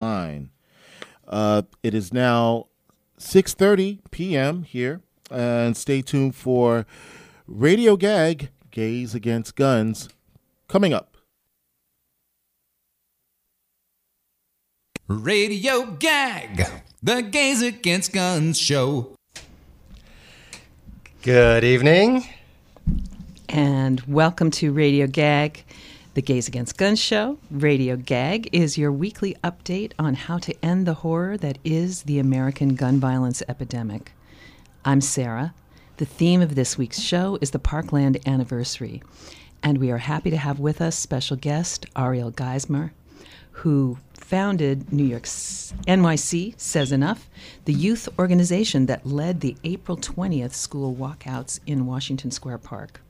nine. Uh, it is now 6:30 p.m. here, and stay tuned for Radio Gag: Gays Against Guns coming up. Radio Gag, the Gays Against Guns show. Good evening. And welcome to Radio Gag, the Gays Against Guns show. Radio Gag is your weekly update on how to end the horror that is the American gun violence epidemic. I'm Sarah. The theme of this week's show is the Parkland anniversary, and we are happy to have with us special guest Ariel Geismar, who founded New York's NYC Says Enough, the youth organization that led the April 20th school walkouts in Washington Square Park.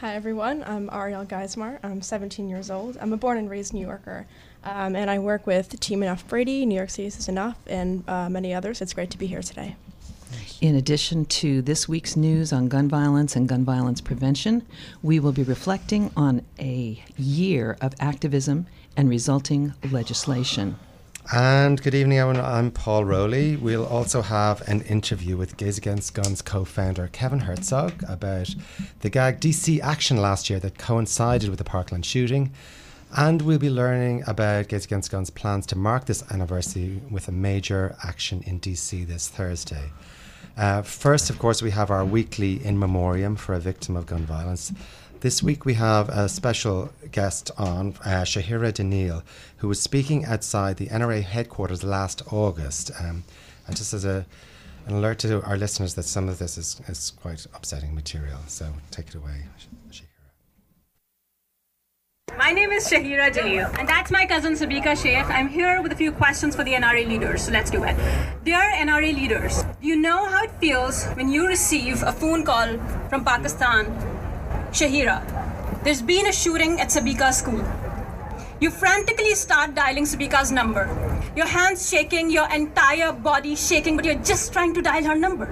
Hi everyone, I'm Ariel Geismar. I'm 17 years old. I'm a born and raised New Yorker, um, and I work with Team Enough Brady, New York City is Enough, and uh, many others. It's great to be here today. In addition to this week's news on gun violence and gun violence prevention, we will be reflecting on a year of activism and resulting legislation. And good evening, everyone. I'm Paul Rowley. We'll also have an interview with Gays Against Guns co founder Kevin Herzog about the gag DC action last year that coincided with the Parkland shooting. And we'll be learning about Gays Against Guns' plans to mark this anniversary with a major action in DC this Thursday. Uh, first, of course, we have our weekly in memoriam for a victim of gun violence. This week we have a special guest on, uh, Shahira Jalil, who was speaking outside the NRA headquarters last August. Um, and just as a, an alert to our listeners that some of this is, is quite upsetting material. So take it away, Shahira. My name is Shahira Jalil, and that's my cousin Sabika Sheikh. I'm here with a few questions for the NRA leaders, so let's do it. Dear NRA leaders, you know how it feels when you receive a phone call from Pakistan? Shahira, there's been a shooting at Sabika's school. You frantically start dialing Sabika's number. Your hands shaking, your entire body shaking, but you're just trying to dial her number.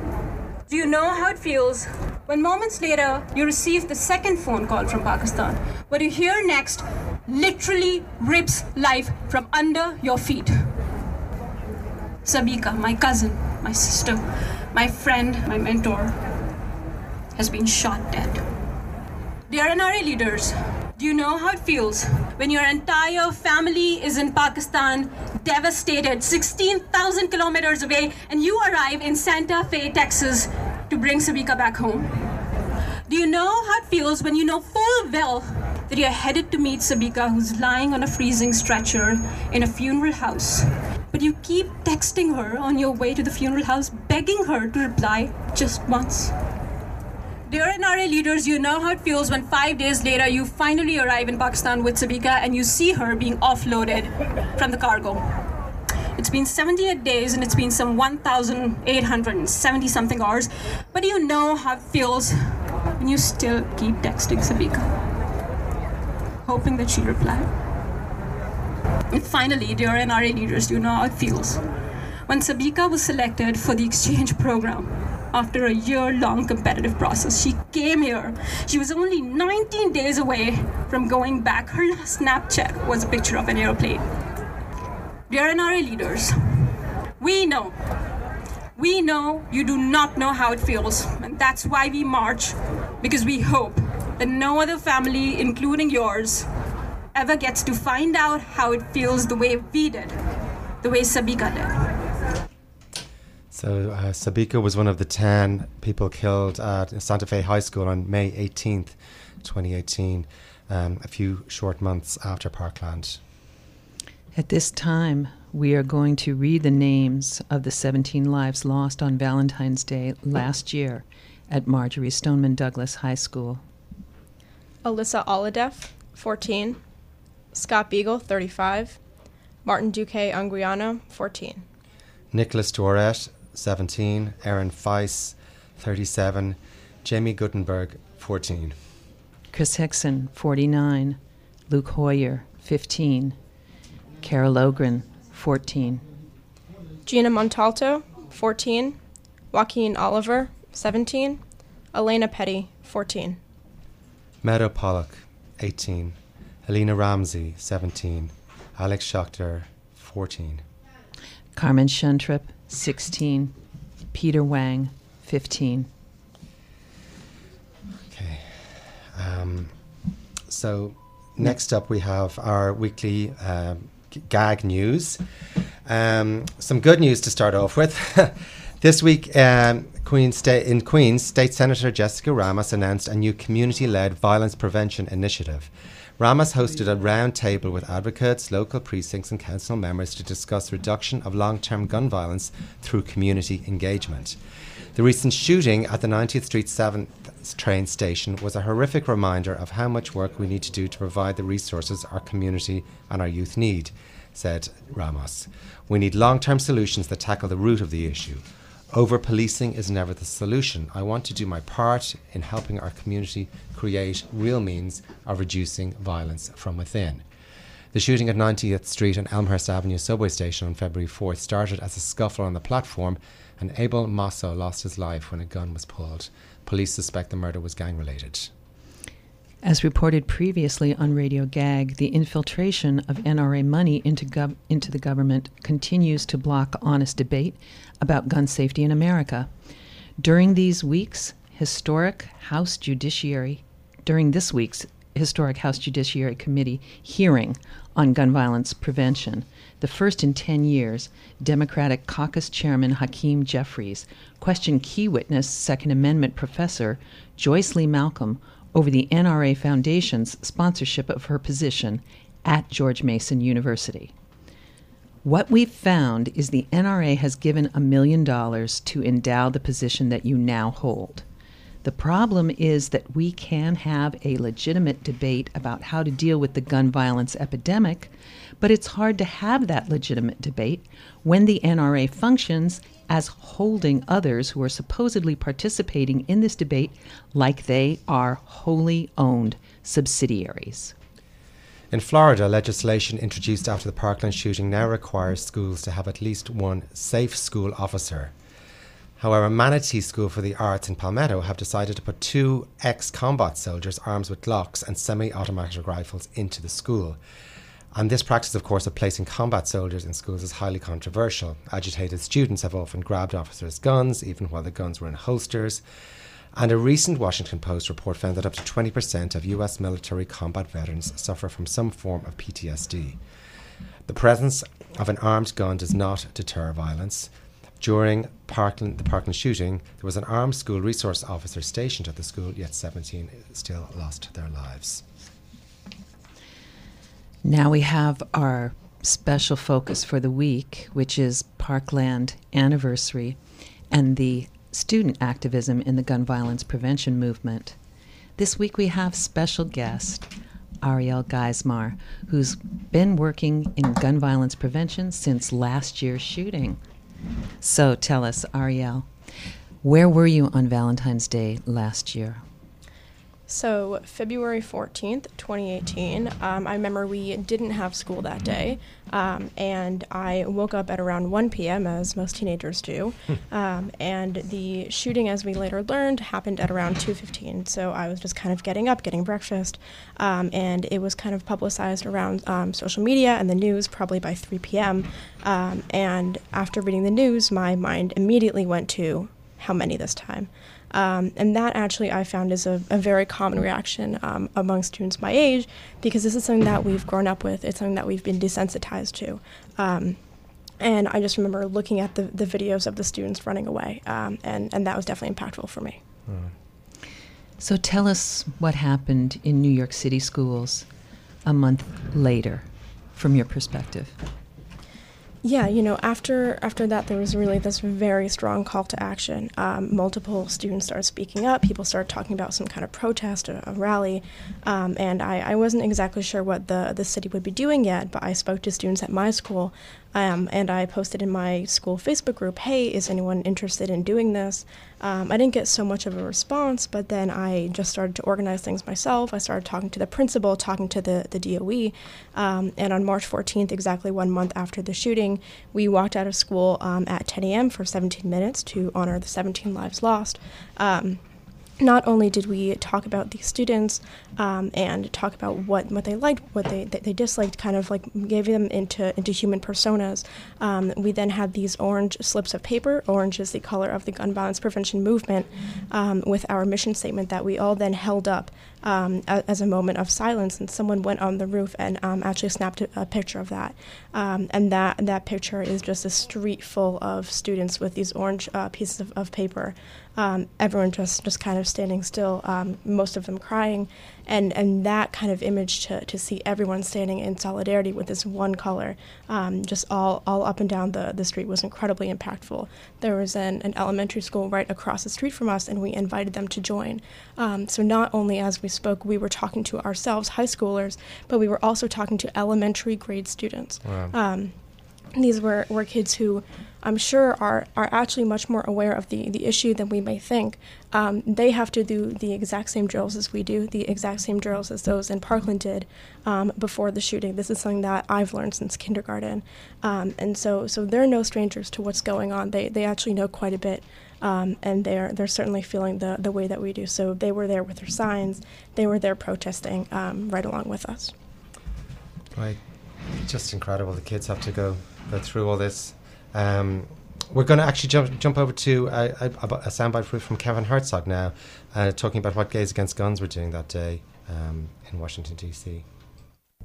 Do you know how it feels when moments later you receive the second phone call from Pakistan? What you hear next literally rips life from under your feet. Sabika, my cousin, my sister, my friend, my mentor, has been shot dead. Dear NRA leaders, do you know how it feels when your entire family is in Pakistan, devastated, 16,000 kilometers away, and you arrive in Santa Fe, Texas to bring Sabika back home? Do you know how it feels when you know full well that you're headed to meet Sabika, who's lying on a freezing stretcher in a funeral house? But you keep texting her on your way to the funeral house, begging her to reply just once. Dear NRA leaders, you know how it feels when five days later you finally arrive in Pakistan with Sabika and you see her being offloaded from the cargo. It's been 78 days and it's been some 1,870 something hours, but you know how it feels when you still keep texting Sabika, hoping that she'll reply. And finally, dear NRA leaders, you know how it feels when Sabika was selected for the exchange program after a year long competitive process. She came here. She was only 19 days away from going back. Her Snapchat was a picture of an airplane. Dear NRA leaders, we know, we know you do not know how it feels, and that's why we march, because we hope that no other family, including yours, ever gets to find out how it feels the way we did, the way Sabika did. So, uh, Sabika was one of the 10 people killed at Santa Fe High School on May 18th, 2018, um, a few short months after Parkland. At this time, we are going to read the names of the 17 lives lost on Valentine's Day last year at Marjory Stoneman Douglas High School. Alyssa Alhadeff, 14. Scott Beigel, 35. Martin Duque Anguiano, 14. Nicholas Dworet, 17. Aaron Feis, 37. Jaime Guttenberg, 14. Chris Hixon, 49. Luke Hoyer, 15. Cara Loughran, 14. Gina Montalto, 14. Joaquin Oliver, 17. Alaina Petty, 14. Meadow Pollack, 18. Helena Ramsay, 17. Alex Schachter, 14. Carmen Schentrup, 16. Peter Wang, 15. Okay. Um, so next up, we have our weekly g- gag news. Um, some good news to start off with. this week, um, Queen Sta- in Queens, State Senator Jessica Ramos announced a new community-led violence prevention initiative. Ramos hosted a round table with advocates, local precincts, and council members to discuss reduction of long-term gun violence through community engagement. The recent shooting at the 90th Street 7th train station was a horrific reminder of how much work we need to do to provide the resources our community and our youth need, said Ramos. We need long term solutions that tackle the root of the issue. Over policing is never the solution. I want to do my part in helping our community create real means of reducing violence from within. The shooting at 90th Street and Elmhurst Avenue subway station on February 4th started as a scuffle on the platform, and Abel Mosso lost his life when a gun was pulled. Police suspect the murder was gang related. As reported previously on Radio Gag, the infiltration of NRA money into, gov- into the government continues to block honest debate about gun safety in America. During these weeks, historic House Judiciary, during this week's historic House Judiciary Committee hearing on gun violence prevention, the first in 10 years, Democratic caucus chairman Hakeem Jeffries questioned key witness, Second Amendment professor Joyce Lee Malcolm over the NRA Foundation's sponsorship of her position at George Mason University. What we've found is the NRA has given a million dollars to endow the position that you now hold. The problem is that we can have a legitimate debate about how to deal with the gun violence epidemic, but it's hard to have that legitimate debate when the NRA functions as holding others who are supposedly participating in this debate like they are wholly owned subsidiaries. In Florida, legislation introduced after the Parkland shooting now requires schools to have at least one safe school officer. However, Manatee School for the Arts in Palmetto have decided to put two ex combat soldiers armed with Glocks and semi automatic rifles into the school. And this practice, of course, of placing combat soldiers in schools is highly controversial. Agitated students have often grabbed officers' guns, even while the guns were in holsters. And a recent Washington Post report found that up to 20% of US military combat veterans suffer from some form of PTSD. The presence of an armed gun does not deter violence. During Parkland, the Parkland shooting, there was an armed school resource officer stationed at the school, yet 17 still lost their lives. Now we have our special focus for the week, which is Parkland anniversary and the student activism in the gun violence prevention movement. This week we have special guest Ariel Geismar, who's been working in gun violence prevention since last year's shooting. So tell us, Ariel, where were you on Valentine's Day last year? So, February 14th, 2018, um, I remember we didn't have school that day, um, and I woke up at around 1 p.m., as most teenagers do. um, and the shooting, as we later learned, happened at around 2.15. So, I was just kind of getting up, getting breakfast, um, and it was kind of publicized around um, social media and the news probably by 3 p.m. Um, and after reading the news, my mind immediately went to how many this time. Um, and that actually I found is a, a very common reaction um, among students my age because this is something that we've grown up with. It's something that we've been desensitized to. Um, and I just remember looking at the, the videos of the students running away, um, and, and that was definitely impactful for me. So tell us what happened in New York City schools a month later from your perspective. Yeah, you know, after after that, there was really this very strong call to action. Um, multiple students started speaking up. People started talking about some kind of protest, a, a rally, um, and I, I wasn't exactly sure what the the city would be doing yet. But I spoke to students at my school, um, and I posted in my school Facebook group, "Hey, is anyone interested in doing this?" Um, I didn't get so much of a response, but then I just started to organize things myself. I started talking to the principal, talking to the the DOE, um, and on March 14th, exactly one month after the shooting, we walked out of school um, at 10 a.m. for 17 minutes to honor the 17 lives lost. Not only did we talk about the students um, and talk about what, what they liked, what they, they, they disliked, kind of like gave them into, into human personas, um, we then had these orange slips of paper. Orange is the color of the gun violence prevention movement, um, with our mission statement that we all then held up um, a, as a moment of silence. And someone went on the roof and um, actually snapped a, a, picture of that. Um, and that, that picture is just a street full of students with these orange uh, pieces of, of paper um, everyone just, just kind of standing still, um, most of them crying. And, and that kind of image to, to see everyone standing in solidarity with this one color, um, just all, all up and down the, the street, was incredibly impactful. There was an, an elementary school right across the street from us, and we invited them to join. Um, so, not only as we spoke, we were talking to ourselves, high schoolers, but we were also talking to elementary grade students. Wow. Um, these were, were kids who I'm sure are, are actually much more aware of the, the issue than we may think. Um, they have to do the exact same drills as we do, the exact same drills as those in Parkland did um, before the shooting. This is something that I've learned since kindergarten. Um, and so, so they're no strangers to what's going on. They, they actually know quite a bit. Um, and they're they're certainly feeling the, the way that we do. So they were there with their signs, they were there protesting um, right along with us. Right, just incredible. The kids have to go go through all this um, we're going to actually jump jump over to a, a, a soundbite from Kevin Herzog now, uh, talking about what Gays Against Guns were doing that day um, in Washington D.C.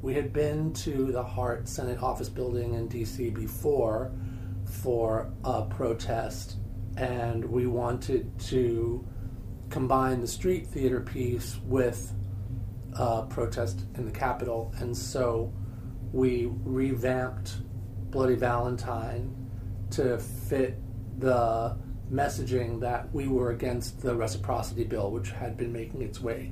We had been to the Hart Senate office building in D.C. before for a protest, and we wanted to combine the street theater piece with a protest in the Capitol, and so we revamped Bloody Valentine to fit the messaging that we were against the reciprocity bill, which had been making its way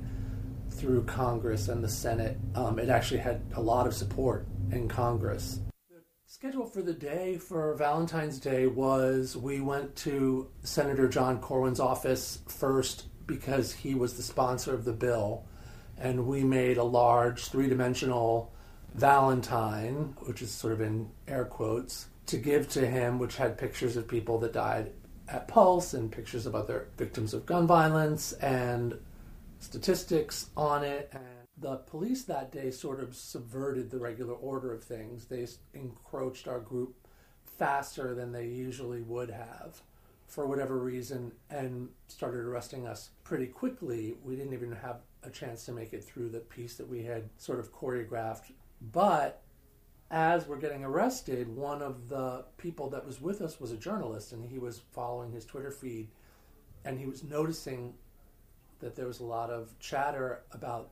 through Congress and the Senate. Um, it actually had a lot of support in Congress. The schedule for the day for Valentine's Day was we went to Senator John Cornyn's office first because he was the sponsor of the bill, and we made a large three dimensional Valentine, which is sort of in air quotes, to give to him, which had pictures of people that died at Pulse and pictures of other victims of gun violence and statistics on it. And the police that day sort of subverted the regular order of things. They encroached our group faster than they usually would have for whatever reason and started arresting us pretty quickly. We didn't even have a chance to make it through the piece that we had sort of choreographed. But as we're getting arrested, one of the people that was with us was a journalist, and he was following his Twitter feed, and he was noticing that there was a lot of chatter about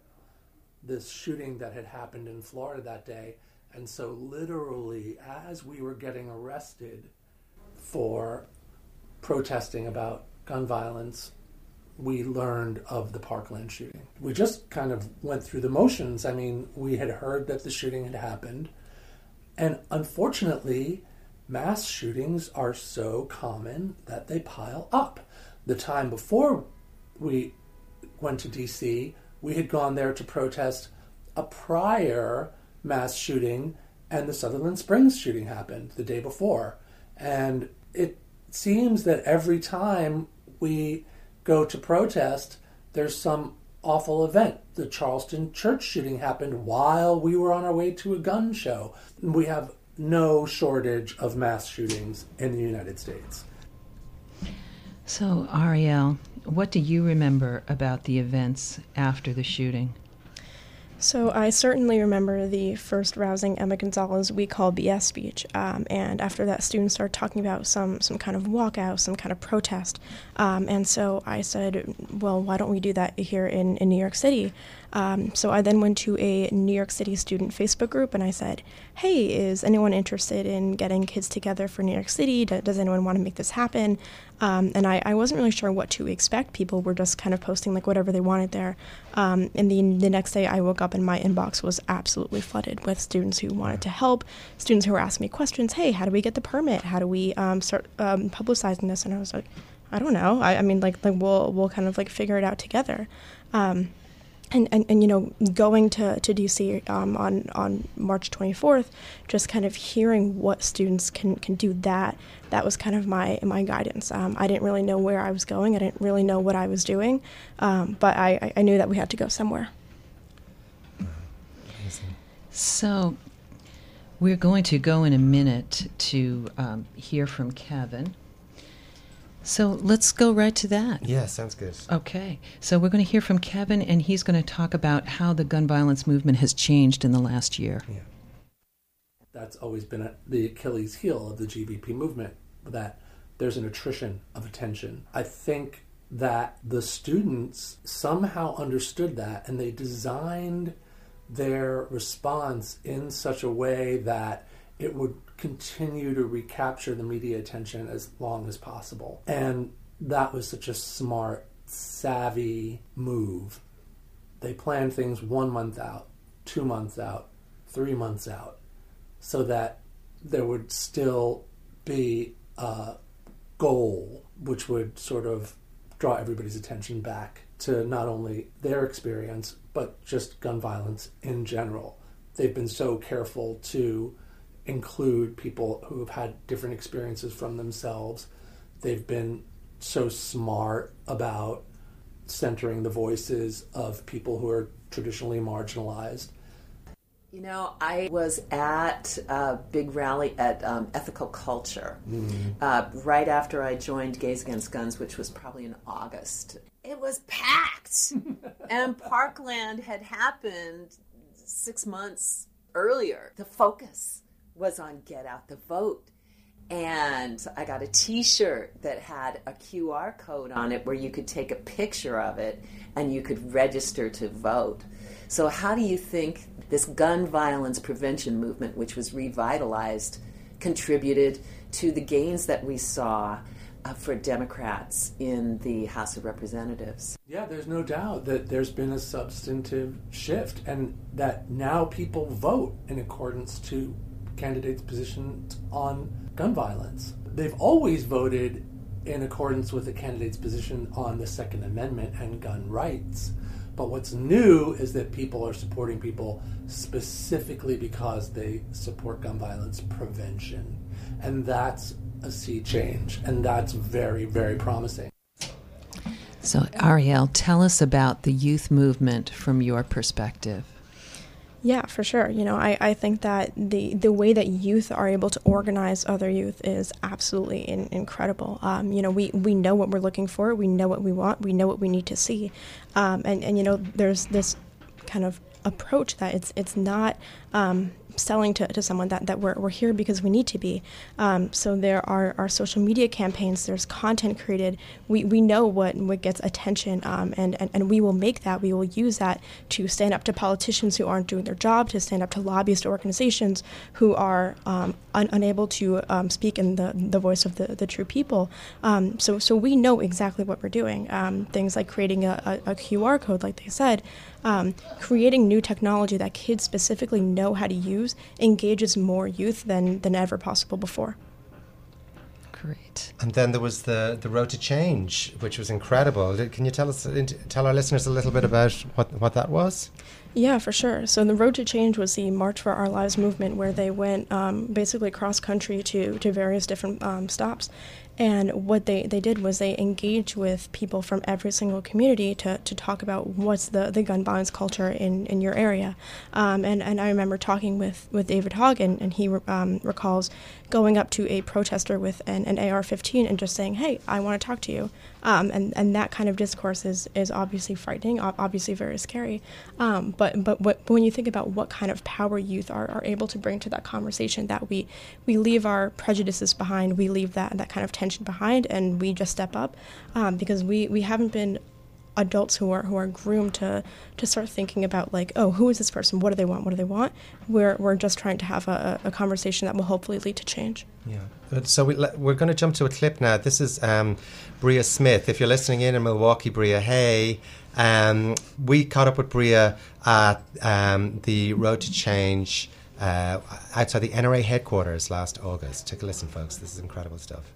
this shooting that had happened in Florida that day. And so, literally, as we were getting arrested for protesting about gun violence, we learned of the Parkland shooting. We just kind of went through the motions. I mean, we had heard that the shooting had happened and unfortunately, mass shootings are so common that they pile up. The time before we went to DC, we had gone there to protest a prior mass shooting, and the Sutherland Springs shooting happened the day before. And it seems that every time we go to protest, there's some awful event. The Charleston church shooting happened while we were on our way to a gun show. We have no shortage of mass shootings in the United States. So, Ariel, what do you remember about the events after the shooting? So I certainly remember the first rousing Emma Gonzalez we call BS speech, um, and after that, students started talking about some some kind of walkout, some kind of protest, um, and so I said, well, why don't we do that here in, in New York City? Um, so I then went to a New York City student Facebook group and I said, hey, is anyone interested in getting kids together for New York City? does anyone want to make this happen? Um, and I, I, wasn't really sure what to expect. People were just kind of posting like whatever they wanted there. Um, and the, the next day I woke up and my inbox was absolutely flooded with students who wanted to help, students who were asking me questions. Hey, how do we get the permit? How do we um, start um, publicizing this? And I was like, I don't know. I, I mean, like, like we'll we'll kind of like figure it out together. Um, and, and, and you know going to, to DC um, on on March 24th, just kind of hearing what students can, can do that that was kind of my my guidance. Um, I didn't really know where I was going. I didn't really know what I was doing, um, but I, I knew that we had to go somewhere. So we're going to go in a minute to um, hear from Kevin. So let's go right to that. Yeah, sounds good. Okay. So we're going to hear from Kevin, and he's going to talk about how the gun violence movement has changed in the last year. Yeah. That's always been a, the Achilles heel of the GVP movement, that there's an attrition of attention. I think that the students somehow understood that and they designed their response in such a way that it would continue to recapture the media attention as long as possible. And that was such a smart, savvy move. They planned things one month out, two months out, three months out, so that there would still be a goal which would sort of draw everybody's attention back to not only their experience, but just gun violence in general. They've been so careful to include people who have had different experiences from themselves. They've been so smart about centering the voices of people who are traditionally marginalized. You know, I was at a big rally at um, Ethical Culture mm-hmm. uh, right after I joined Gays Against Guns, which was probably in August. It was packed, and Parkland had happened six months earlier. The focus was on Get Out the Vote. And I got a t shirt that had a QR code on it where you could take a picture of it and you could register to vote. So, how do you think this gun violence prevention movement, which was revitalized, contributed to the gains that we saw uh, for Democrats in the House of Representatives? Yeah, there's no doubt that there's been a substantive shift and that now people vote in accordance to candidates' positions on gun violence. They've always voted in accordance with the candidate's position on the Second Amendment and gun rights. But what's new is that people are supporting people specifically because they support gun violence prevention. And that's a sea change. And that's very, very promising. So, Ariel, tell us about the youth movement from your perspective. Yeah, for sure. You know, I, I think that the, the way that youth are able to organize other youth is absolutely in, incredible. Um, you know, we, we know what we're looking for, we know what we want, we know what we need to see. Um, and, and, you know, there's this kind of approach that it's, it's not um, selling to, to someone that, that we're, we're here because we need to be. Um, so there are, are social media campaigns, there's content created. We, we know what, what gets attention, um, and, and, and we will make that, we will use that to stand up to politicians who aren't doing their job, to stand up to lobbyist organizations who are um, un, unable to um, speak in the, the voice of the, the true people. Um, so, so we know exactly what we're doing. Um, things like creating a, a, a QR code, like they said, creating new technology that kids specifically know how to use engages more youth than, than ever possible before. Great. And then there was the, the Road to Change, which was incredible. Can you tell us, tell our listeners a little bit about what, what that was? Yeah, for sure. So the Road to Change was the March for Our Lives movement, where they went um, basically cross country to to various different um, stops, and what they, they did was they engaged with people from every single community to, to talk about what's the, the gun violence culture in, in your area. Um, and, and I remember talking with, with David Hagen, and and he um, recalls going up to a protester with an, an AR 15 and just saying, hey, I want to talk to you. Um, and, and that kind of discourse is, is obviously frightening, obviously very scary. Um, but but, what, when you think about what kind of power youth are, are able to bring to that conversation, that we, we leave our prejudices behind, we leave that, that kind of tension behind, and we just step up um, because we, we haven't been adults who are who are groomed to to start thinking about like oh who is this person? What do they want? What do they want? We're we're just trying to have a, a conversation that will hopefully lead to change. Yeah. So we, we're going to jump to a clip now. This is um, Bria Smith. If you're listening in in Milwaukee Bria hey um, we caught up with Bria at um, the Road to Change uh, outside the NRA headquarters last August. Take a listen folks. This is incredible stuff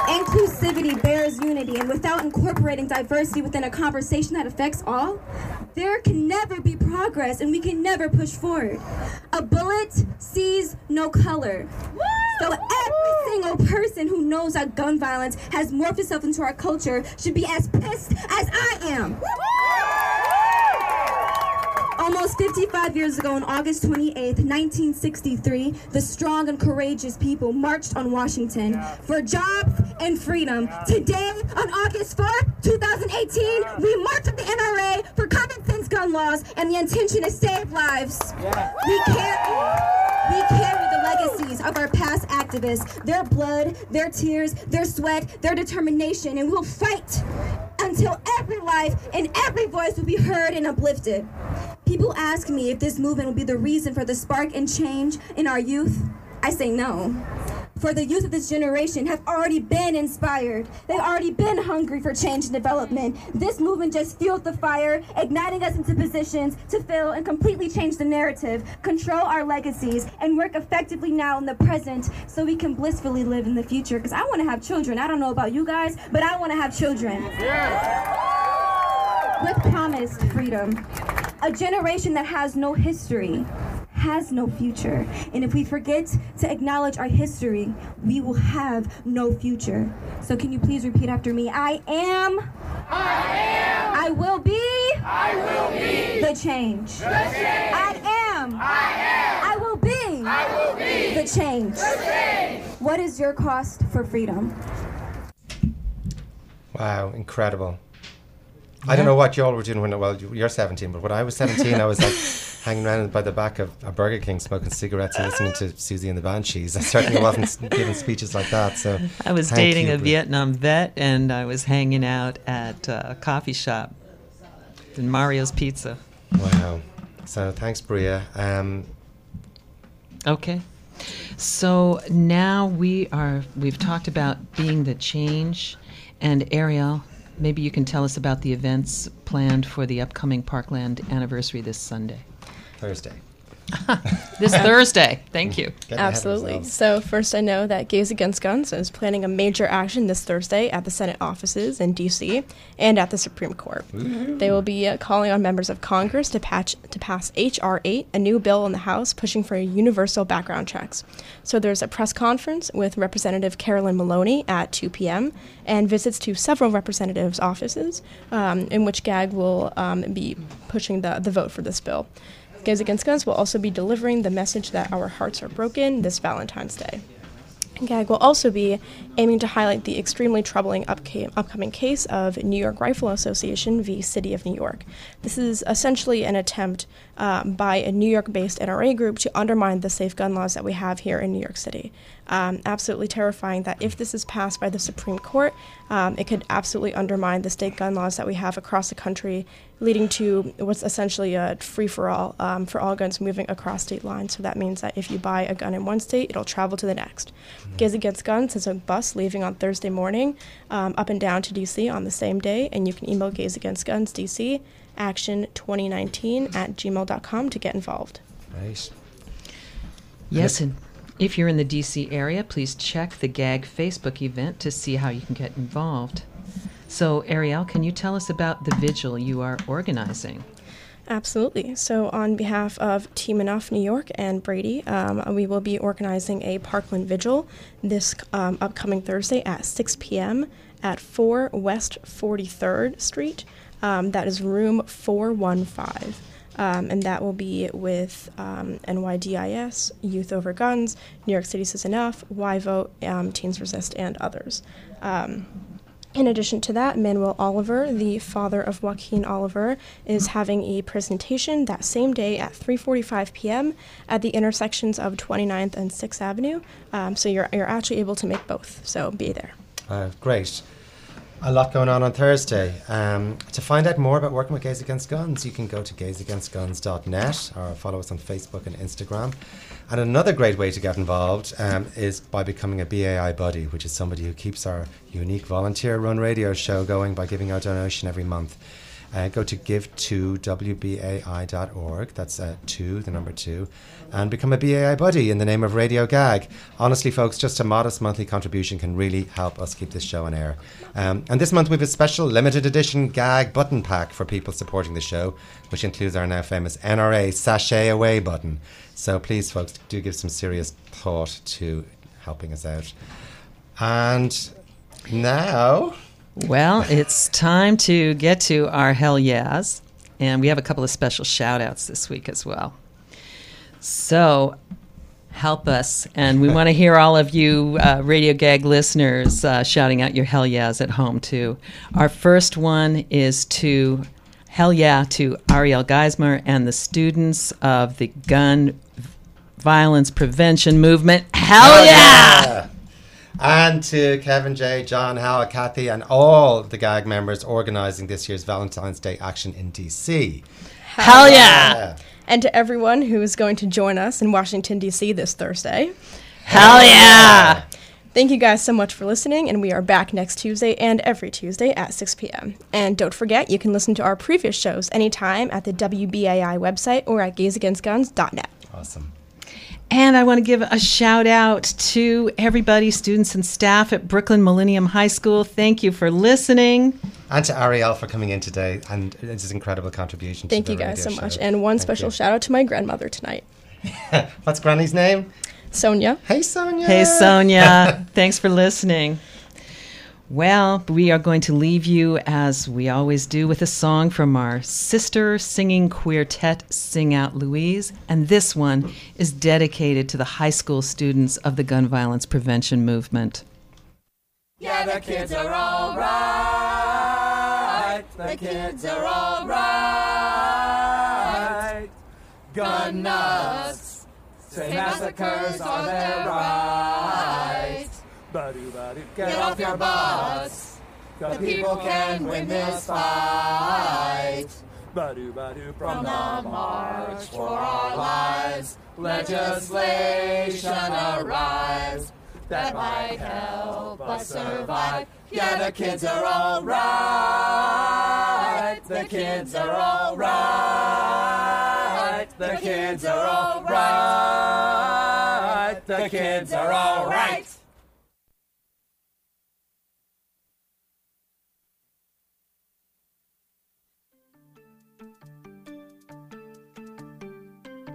Inclusivity bears unity, and without incorporating diversity within a conversation that affects all, there can never be progress and we can never push forward. A bullet sees no color. So every single person who knows that gun violence has morphed itself into our culture should be as pissed as I am. Almost 55 years ago, on August 28, 1963, the strong and courageous people marched on Washington for jobs and freedom. Today, on August 4th, 2018, we march with the NRA for common sense gun laws, and the intention is save lives. We carry, we carry the legacies of our past activists, their blood, their tears, their sweat, their determination, and we'll fight until every life and every voice will be heard and uplifted. People ask me if this movement will be the reason for the spark and change in our youth. I say no. For the youth of this generation have already been inspired. They've already been hungry for change and development. This movement just fueled the fire, igniting us into positions to fill and completely change the narrative, control our legacies, and work effectively now in the present so we can blissfully live in the future. Because I want to have children. I don't know about you guys, but I want to have children. With promised freedom. A generation that has no history has no future. And if we forget to acknowledge our history, we will have no future. So can you please repeat after me? I am. I am. I will be. I will be. The change. The change. I am. I am. I will be. I will be. The change. The change. What is your cost for freedom? Wow, incredible. I don't know what y'all were doing when, well, you're 17, but when I was 17, I was like hanging around by the back of a Burger King smoking cigarettes and listening to Siouxsie and the Banshees. I certainly wasn't giving speeches like that. So I was dating you, a Bri- Vietnam vet, and I was hanging out at a coffee shop in Mario's Pizza. Wow. So thanks, Bria. Um, Okay. So now we are we've talked about being the change and Ariel, maybe you can tell us about the events planned for the upcoming Parkland anniversary this Sunday. Thursday. This Thursday. Thank you. Getting ahead of Absolutely. So, first, I know that Gays Against Guns is planning a major action this Thursday at the Senate offices in D.C. and at the Supreme Court. They will be uh, calling on members of Congress to, patch, to pass H.R. 8, a new bill in the House pushing for universal background checks. So, there's a press conference with Representative Carolyn Maloney at 2 p.m. and visits to several representatives' offices um, in which GAG will um, be pushing the, the vote for this bill. Gays Against Guns will also be delivering the message that our hearts are broken this Valentine's Day. GAG will also be aiming to highlight the extremely troubling upca- upcoming case of New York Rifle Association v. City of New York. This is essentially an attempt uh, by a New York based NRA group to undermine the safe gun laws that we have here in New York City. Um, absolutely terrifying that if this is passed by the Supreme Court, um, it could absolutely undermine the state gun laws that we have across the country, leading to what's essentially a free for all um, for all guns moving across state lines. So that means that if you buy a gun in one state, it'll travel to the next. Gays Against Guns is a bus leaving on Thursday morning um, up and down to DC on the same day, and you can email Gays Against Guns DC action2019 at gmail.com to get involved. Right. Yes, and if you're in the DC area, please check the GAG Facebook event to see how you can get involved. So, Ariel, can you tell us about the vigil you are organizing? Absolutely. So, on behalf of Team Enough New York and Brady, um, we will be organizing a Parkland Vigil this um, upcoming Thursday at 6 p.m. at 4 West 43rd Street. Um, that is room 415. Um, and that will be with um, NYDIS, Youth Over Guns, New York City Says Enough, Y Vote, um, Teens Resist, and others. In addition to that, Manuel Oliver, the father of Joaquin Oliver, is having a presentation that same day at 3:45 p.m. at the intersections of 29th and 6th Avenue. Um, so you're you're actually able to make both. So be there. Uh, great. A lot going on on Thursday. Um, to find out more about working with Gays Against Guns, you can go to gaysagainstguns.net or follow us on Facebook and Instagram. And another great way to get involved um, is by becoming a BAI buddy, which is somebody who keeps our unique volunteer run radio show going by giving our donation every month. Uh, go to give2wbai.org. That's uh, two, the number two, and become a BAI buddy in the name of Radio Gag. Honestly, folks, just a modest monthly contribution can really help us keep this show on air. Um, and this month we have a special limited edition gag button pack for people supporting the show, which includes our now famous NRA sashay away button. So please, folks, do give some serious thought to helping us out. And now. Well, it's time to get to our hell yeahs. And we have a couple of special shout outs this week as well. So help us. And we want to hear all of you uh, Radio Gag listeners uh, shouting out your hell yeahs at home, too. Our first one is to hell yeah to Ariel Geismar and the students of the gun violence prevention movement. Hell yeah! And to Kevin J, John, Howard, Kathy, and all the gag members organising this year's Valentine's Day action in DC. Hell yeah! And to everyone who is going to join us in Washington, D.C. this Thursday. Hell yeah! Thank you guys so much for listening, and we are back next Tuesday and every Tuesday at 6 p.m. And don't forget, you can listen to our previous shows anytime at the WBAI website or at gaysagainstguns.net. Awesome. And I want to give a shout out to everybody, students and staff at Brooklyn Millennium High School. Thank you for listening. And to Ariel for coming in today and it's his incredible contribution Thank to you the guys so radio much. And one Thank special you. shout out to my grandmother tonight, What's Granny's name? Sonia. Hey, Sonia. Hey, Sonia. Thanks for listening. Well, we are going to leave you, as we always do, with a song from our sister singing quartet, Sing Out Louise. And this one is dedicated to the high school students of the gun violence prevention movement. Yeah, the kids are alright. The kids are alright. Gun nuts. Say massacres are their right. Ba-doo, ba-doo, Get off your butts. The people can win this fight. Ba-doo, ba-doo, From the march for our lives, legislation arrives that might help us survive. Yeah, the kids are alright. The kids are alright. The kids are alright. The kids are alright.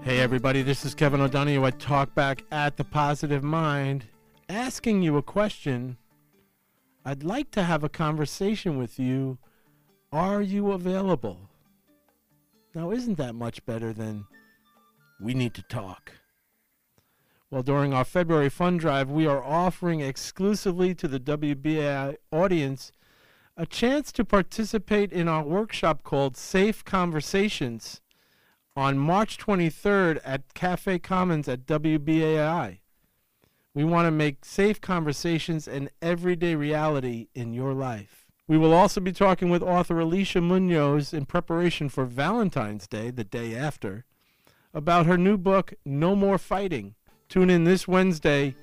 Hey, everybody, this is Kevin O'Donoghue at Talkback at the Positive Mind, asking you a question. I'd like to have a conversation with you. Are you available? Now, isn't that much better than we need to talk? Well, during our February fund drive, we are offering exclusively to the WBAI audience a chance to participate in our workshop called Safe Conversations on March 23rd at Cafe Commons at WBAI. We want to make safe conversations an everyday reality in your life. We will also be talking with author Alicia Munoz in preparation for Valentine's Day, the day after, about her new book, No More Fighting. Tune in this Wednesday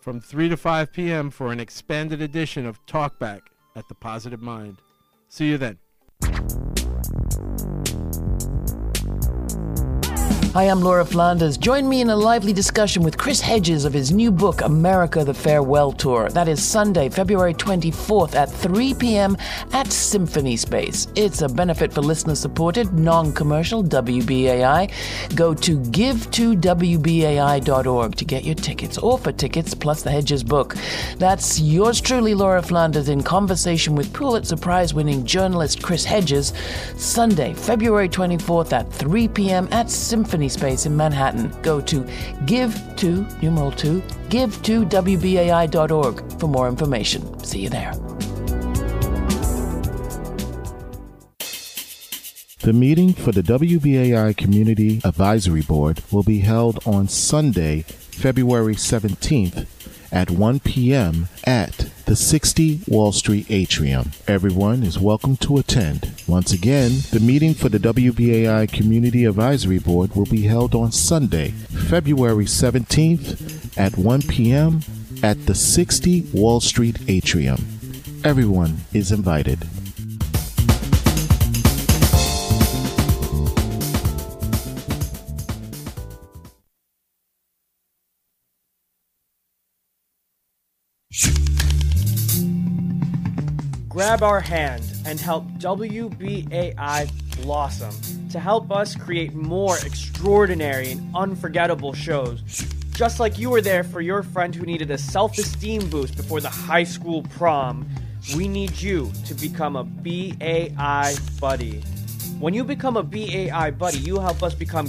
from 3 to 5 p.m. for an expanded edition of Talkback at the Positive Mind. See you then. Hi, I'm Laura Flanders. Join me in a lively discussion with Chris Hedges of his new book, America the Farewell Tour. That is Sunday, February 24th at 3 p.m. at Symphony Space. It's a benefit for listener supported, non commercial WBAI. Go to give2wbai.org to get your tickets or for tickets plus the Hedges book. That's yours truly, Laura Flanders, in conversation with Pulitzer Prize winning journalist Chris Hedges, Sunday, February 24th at 3 p.m. at Symphony Space in Manhattan. Go to give to numeral 2 give to wbai.org for more information. See you there. The meeting for the WBAI Community Advisory Board will be held on Sunday, February 17th at 1 p.m. at the 60 Wall Street Atrium. Everyone is welcome to attend. Once again, the meeting for the WBAI Community Advisory Board will be held on Sunday, February 17th at 1 p.m. at the 60 Wall Street Atrium. Everyone is invited. Grab our hand and help WBAI blossom to help us create more extraordinary and unforgettable shows. Just like you were there for your friend who needed a self esteem boost before the high school prom, we need you to become a BAI buddy. When you become a BAI buddy, you help us become